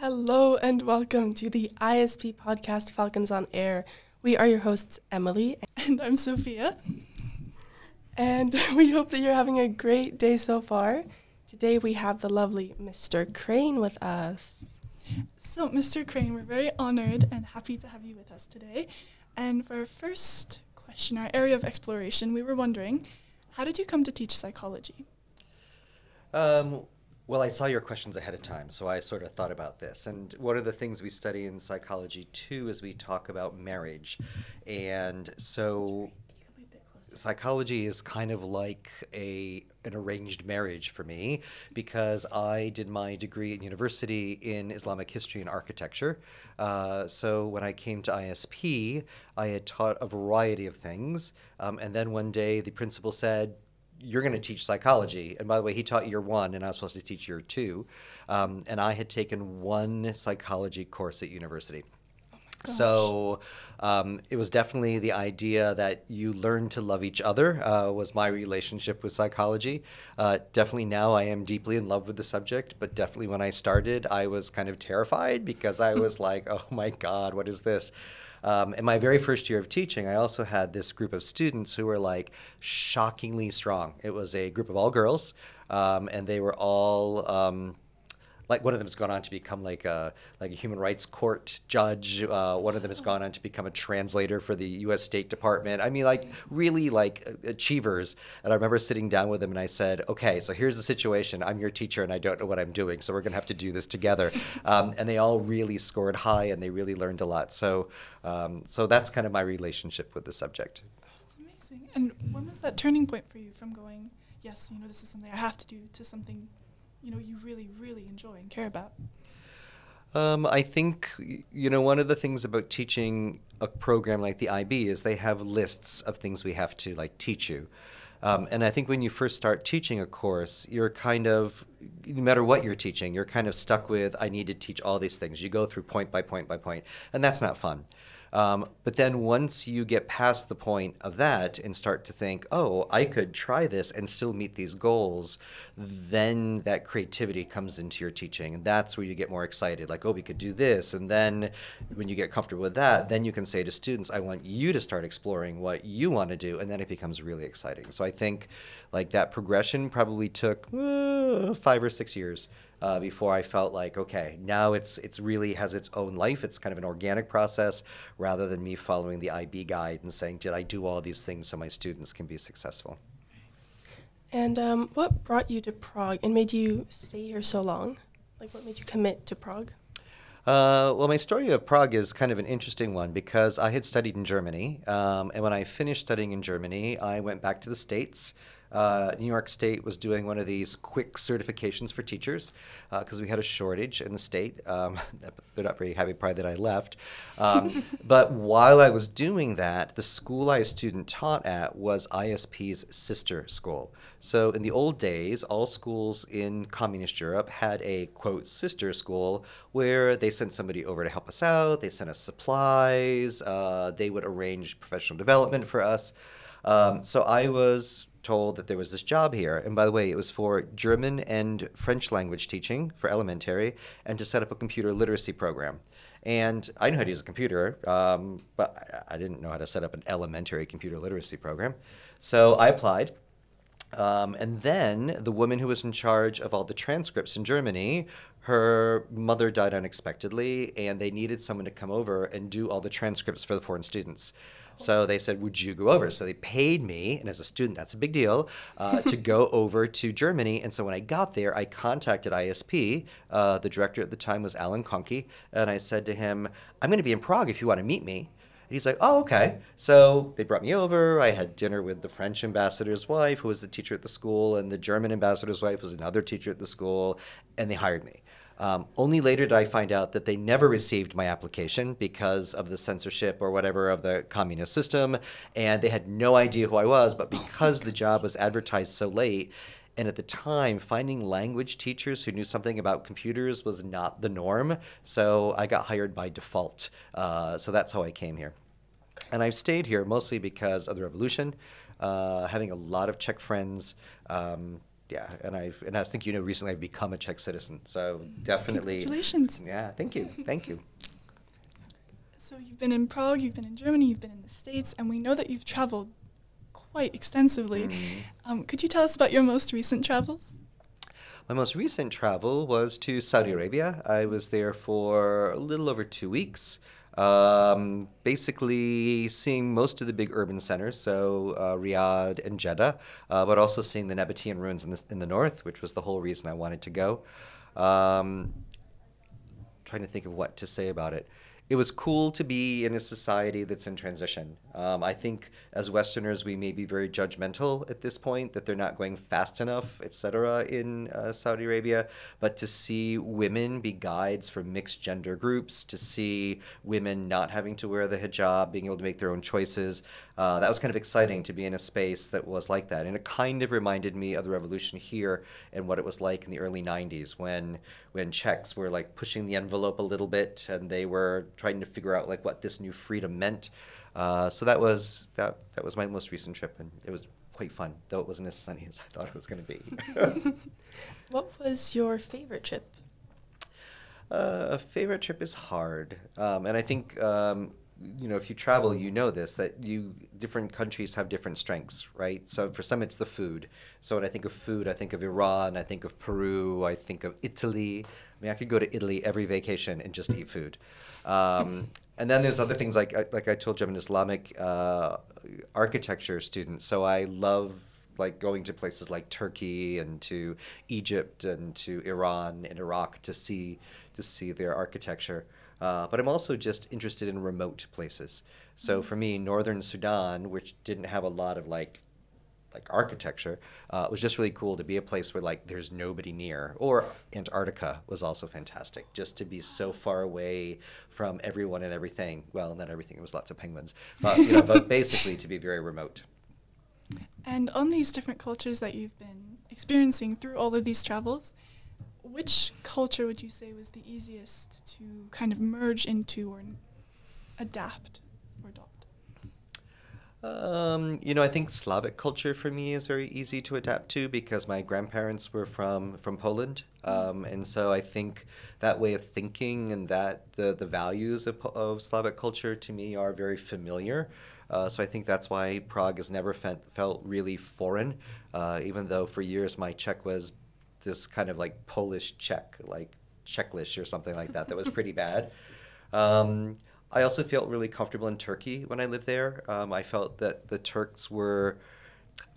Hello and welcome to the ISP podcast Falcons on Air. We are your hosts, Emelie. And I'm Sofia. And we hope that you're having a great day so far. Today we have the lovely Mr. Crane with us. So, Mr. Crane, we're very honored and happy to have you with us today. And for our first question, our area of exploration, we were wondering how did you come to teach psychology? Um, well, I saw your questions ahead of time, so I sort of thought about this. And one of the things we study in psychology too is we talk about marriage. And so psychology is kind of like a an arranged marriage for me because I did my degree at university in Islamic history and architecture. Uh, so when I came to ISP, I had taught a variety of things, um, and then one day the principal said, you're going to teach psychology. And by the way, he taught year one, and I was supposed to teach year two. Um, and I had taken one psychology course at university. So um, it was definitely the idea that you learn to love each other uh, was my relationship with psychology. Uh, definitely now I am deeply in love with the subject, but definitely when I started, I was kind of terrified because I was like, oh my God, what is this? Um, in my very first year of teaching, I also had this group of students who were like shockingly strong. It was a group of all girls, um, and they were all. Um, like one of them has gone on to become like a like a human rights court judge. Uh, one of them has gone on to become a translator for the U.S. State Department. I mean, like really like achievers. And I remember sitting down with them and I said, "Okay, so here's the situation. I'm your teacher and I don't know what I'm doing, so we're gonna have to do this together." Um, and they all really scored high and they really learned a lot. So um, so that's kind of my relationship with the subject. That's amazing. And when was that turning point for you from going, yes, you know, this is something I have to do, to something you know you really really enjoy and care about? Um, I think you know one of the things about teaching a program like the IB is they have lists of things we have to like teach you. Um, and I think when you first start teaching a course, you're kind of, no matter what you're teaching, you're kind of stuck with, I need to teach all these things. You go through point by point by point, and that's not fun. Um, but then once you get past the point of that and start to think, oh, I could try this and still meet these goals, then that creativity comes into your teaching. And that's where you get more excited like, oh, we could do this. And then when you get comfortable with that, then you can say to students, I want you to start exploring what you want to do. And then it becomes really exciting. So I think like that progression probably took uh, five or six years uh, before I felt like, okay, now it's it's really has its own life. It's kind of an organic process rather than me following the IB guide and saying, did I do all these things so my students can be successful? And um, what brought you to Prague and made you stay here so long? Like, what made you commit to Prague? Uh, well, my story of Prague is kind of an interesting one because I had studied in Germany. Um, and when I finished studying in Germany, I went back to the States uh, New York State was doing one of these quick certifications for teachers because uh, we had a shortage in the state. Um, they're not very happy probably that I left. Um, but while I was doing that, the school I a student taught at was ISP's sister school. So in the old days, all schools in communist Europe had a quote sister school where they sent somebody over to help us out. They sent us supplies. Uh, they would arrange professional development for us. Um, so I was told that there was this job here. And by the way, it was for German and French language teaching for elementary and to set up a computer literacy program. And I knew how to use a computer, um, but I didn't know how to set up an elementary computer literacy program. So I applied. Um, and then the woman who was in charge of all the transcripts in Germany, her mother died unexpectedly, and they needed someone to come over and do all the transcripts for the foreign students. So they said, Would you go over? So they paid me, and as a student, that's a big deal, uh, to go over to Germany. And so when I got there, I contacted ISP. Uh, the director at the time was Alan Conke, and I said to him, I'm going to be in Prague if you want to meet me. And he's like, oh, okay. So they brought me over. I had dinner with the French ambassador's wife, who was the teacher at the school, and the German ambassador's wife was another teacher at the school, and they hired me. Um, only later did I find out that they never received my application because of the censorship or whatever of the communist system, and they had no idea who I was. But because the job was advertised so late, and at the time, finding language teachers who knew something about computers was not the norm. So I got hired by default. Uh, so that's how I came here. And I've stayed here mostly because of the revolution, uh, having a lot of Czech friends. Um, yeah, and I've and I think you know recently I've become a Czech citizen, so definitely. Congratulations. Yeah, thank you, thank you. So you've been in Prague, you've been in Germany, you've been in the States, and we know that you've traveled quite extensively. Mm. Um, could you tell us about your most recent travels? My most recent travel was to Saudi Arabia. I was there for a little over two weeks. Um, basically, seeing most of the big urban centers, so uh, Riyadh and Jeddah, uh, but also seeing the Nabatean ruins in the, in the north, which was the whole reason I wanted to go. Um, trying to think of what to say about it. It was cool to be in a society that's in transition. Um, I think as Westerners, we may be very judgmental at this point that they're not going fast enough, etc., in uh, Saudi Arabia. But to see women be guides for mixed gender groups, to see women not having to wear the hijab, being able to make their own choices, uh, that was kind of exciting to be in a space that was like that. And it kind of reminded me of the revolution here and what it was like in the early 90s when when Czechs were like pushing the envelope a little bit and they were trying to figure out like what this new freedom meant. Uh, so that was that that was my most recent trip and it was quite fun, though it wasn't as sunny as I thought it was going to be. What was your favorite trip? Uh, a favorite trip is hard, um, and I think um, you know if you travel, you know this that you different countries have different strengths, right? So for some, it's the food. So when I think of food, I think of Iran, I think of Peru, I think of Italy. I mean, I could go to Italy every vacation and just eat food. Um, and then there's other things like like I told you, I'm an Islamic uh, architecture student, so I love like going to places like Turkey and to Egypt and to Iran and Iraq to see to see their architecture. Uh, but I'm also just interested in remote places. So for me, northern Sudan, which didn't have a lot of like like architecture, uh, was just really cool to be a place where like there's nobody near. Or Antarctica was also fantastic, just to be so far away from everyone and everything. Well, not everything. It was lots of penguins, but you know, but basically to be very remote. And on these different cultures that you've been experiencing through all of these travels, which culture would you say was the easiest to kind of merge into or adapt or adopt? Um, you know, I think Slavic culture for me is very easy to adapt to because my grandparents were from from Poland, um, and so I think that way of thinking and that the the values of, of Slavic culture to me are very familiar. Uh, so I think that's why Prague has never felt, felt really foreign, uh, even though for years my Czech was this kind of like Polish Czech, like Czechlish or something like that, that was pretty bad. Um, I also felt really comfortable in Turkey when I lived there. Um, I felt that the Turks were,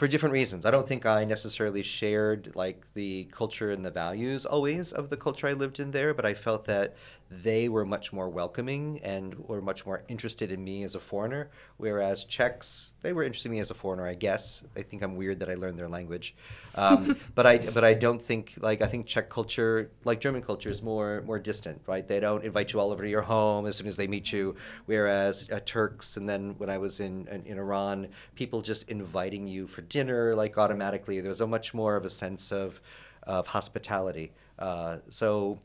for different reasons. I don't think I necessarily shared like the culture and the values always of the culture I lived in there, but I felt that they were much more welcoming and were much more interested in me as a foreigner. Whereas Czechs, they were interested in me as a foreigner, I guess. They think I'm weird that I learned their language, um, but I but I don't think like I think Czech culture, like German culture, is more more distant, right? They don't invite you all over to your home as soon as they meet you. Whereas uh, Turks, and then when I was in, in in Iran, people just inviting you for dinner like automatically. There was a much more of a sense of of hospitality. Uh, so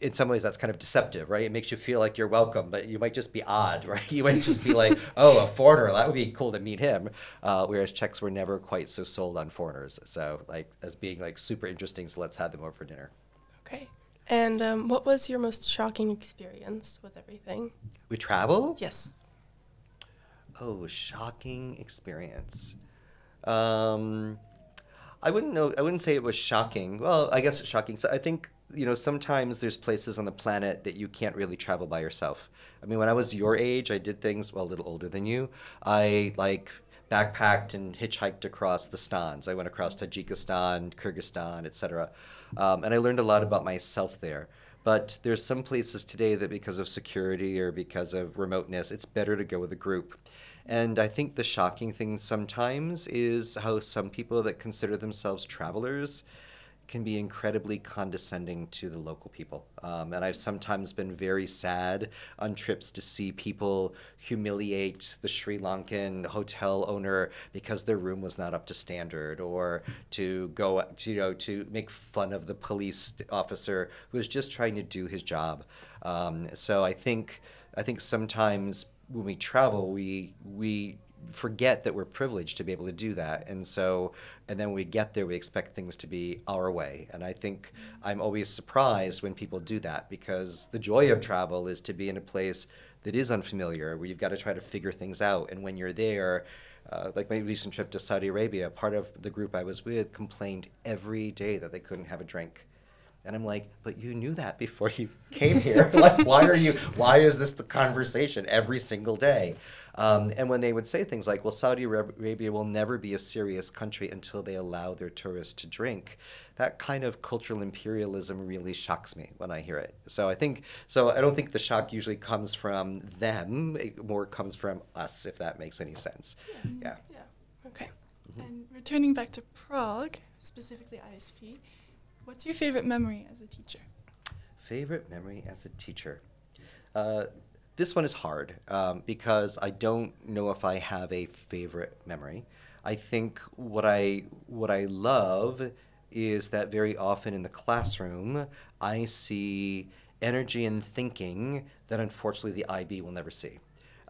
in some ways that's kind of deceptive, right? It makes you feel like you're welcome, but you might just be odd, right? You might just be like, oh, a foreigner, that would be cool to meet him. Uh, whereas Czechs were never quite so sold on foreigners, so like as being like super interesting. So let's have them over for dinner. Okay. And um, what was your most shocking experience with everything? We travel. Yes. Oh, shocking experience. Um, I wouldn't know. I wouldn't say it was shocking. Well, I guess it's shocking. So I think you know sometimes there's places on the planet that you can't really travel by yourself. I mean, when I was your age, I did things. Well, a little older than you. I like backpacked and hitchhiked across the stans. I went across Tajikistan, Kyrgyzstan, etc. Um, and I learned a lot about myself there. But there's some places today that because of security or because of remoteness, it's better to go with a group. And I think the shocking thing sometimes is how some people that consider themselves travelers can be incredibly condescending to the local people. Um, and I've sometimes been very sad on trips to see people humiliate the Sri Lankan hotel owner because their room was not up to standard, or to go, you know, to make fun of the police officer who was just trying to do his job. Um, so I think, I think sometimes when we travel, we we forget that we're privileged to be able to do that. And so, and then when we get there, we expect things to be our way. And I think I'm always surprised when people do that because the joy of travel is to be in a place that is unfamiliar, where you've got to try to figure things out. And when you're there, uh, like my recent trip to Saudi Arabia, part of the group I was with complained every day that they couldn't have a drink. And I'm like, but you knew that before you came here. like, why are you? Why is this the conversation every single day? Um, and when they would say things like, well, Saudi Arabia will never be a serious country until they allow their tourists to drink, that kind of cultural imperialism really shocks me when I hear it. So I think, so I don't think the shock usually comes from them, it more comes from us, if that makes any sense. Yeah. Yeah. yeah. Okay. Mm-hmm. And returning back to Prague, specifically ISP, what's your favorite memory as a teacher? Favorite memory as a teacher? Uh, this one is hard um, because I don't know if I have a favorite memory. I think what I what I love is that very often in the classroom I see energy and thinking that unfortunately the IB will never see.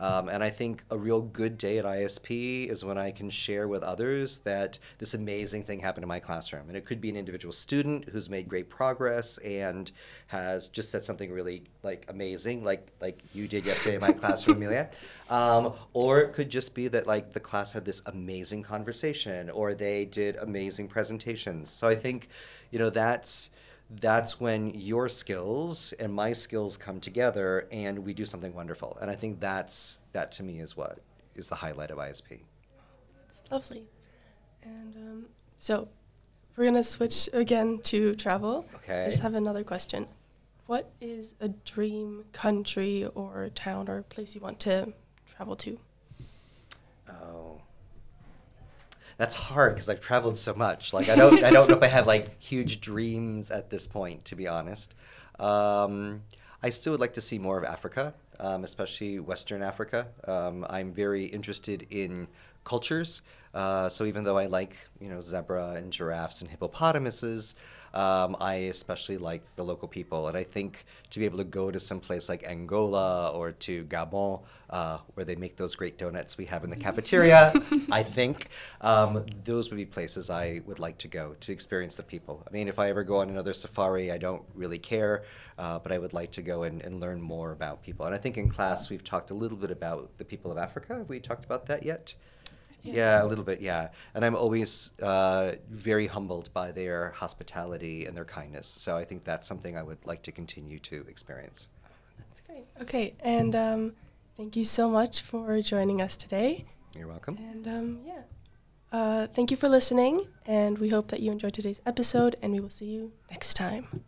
Um, and I think a real good day at ISP is when I can share with others that this amazing thing happened in my classroom. And it could be an individual student who's made great progress and has just said something really like amazing, like like you did yesterday in my classroom, Amelia. Um, or it could just be that like the class had this amazing conversation, or they did amazing presentations. So I think, you know, that's that's when your skills and my skills come together and we do something wonderful. And I think that's that to me is what is the highlight of ISP. That's lovely. And um, so we're gonna switch again to travel. Okay. I just have another question. What is a dream country or town or place you want to travel to? Oh that's hard because I've traveled so much. Like I don't I don't know if I have like huge dreams at this point, to be honest. Um, I still would like to see more of Africa, um, especially Western Africa. Um, I'm very interested in cultures. Uh, so even though I like you know zebra and giraffes and hippopotamuses, um, I especially like the local people, and I think to be able to go to some place like Angola or to Gabon, uh, where they make those great donuts we have in the cafeteria, I think um, those would be places I would like to go to experience the people. I mean, if I ever go on another safari, I don't really care, uh, but I would like to go and, and learn more about people. And I think in class we've talked a little bit about the people of Africa. Have we talked about that yet? Yeah. yeah. a little bit, yeah. And I'm always uh, very humbled by their hospitality and their kindness. So I think that's something I would like to continue to experience. That's great. Okay, and um, thank you so much for joining us today. You're welcome. And um, yeah, uh, thank you for listening, and we hope that you enjoyed today's episode, and we will see you next time.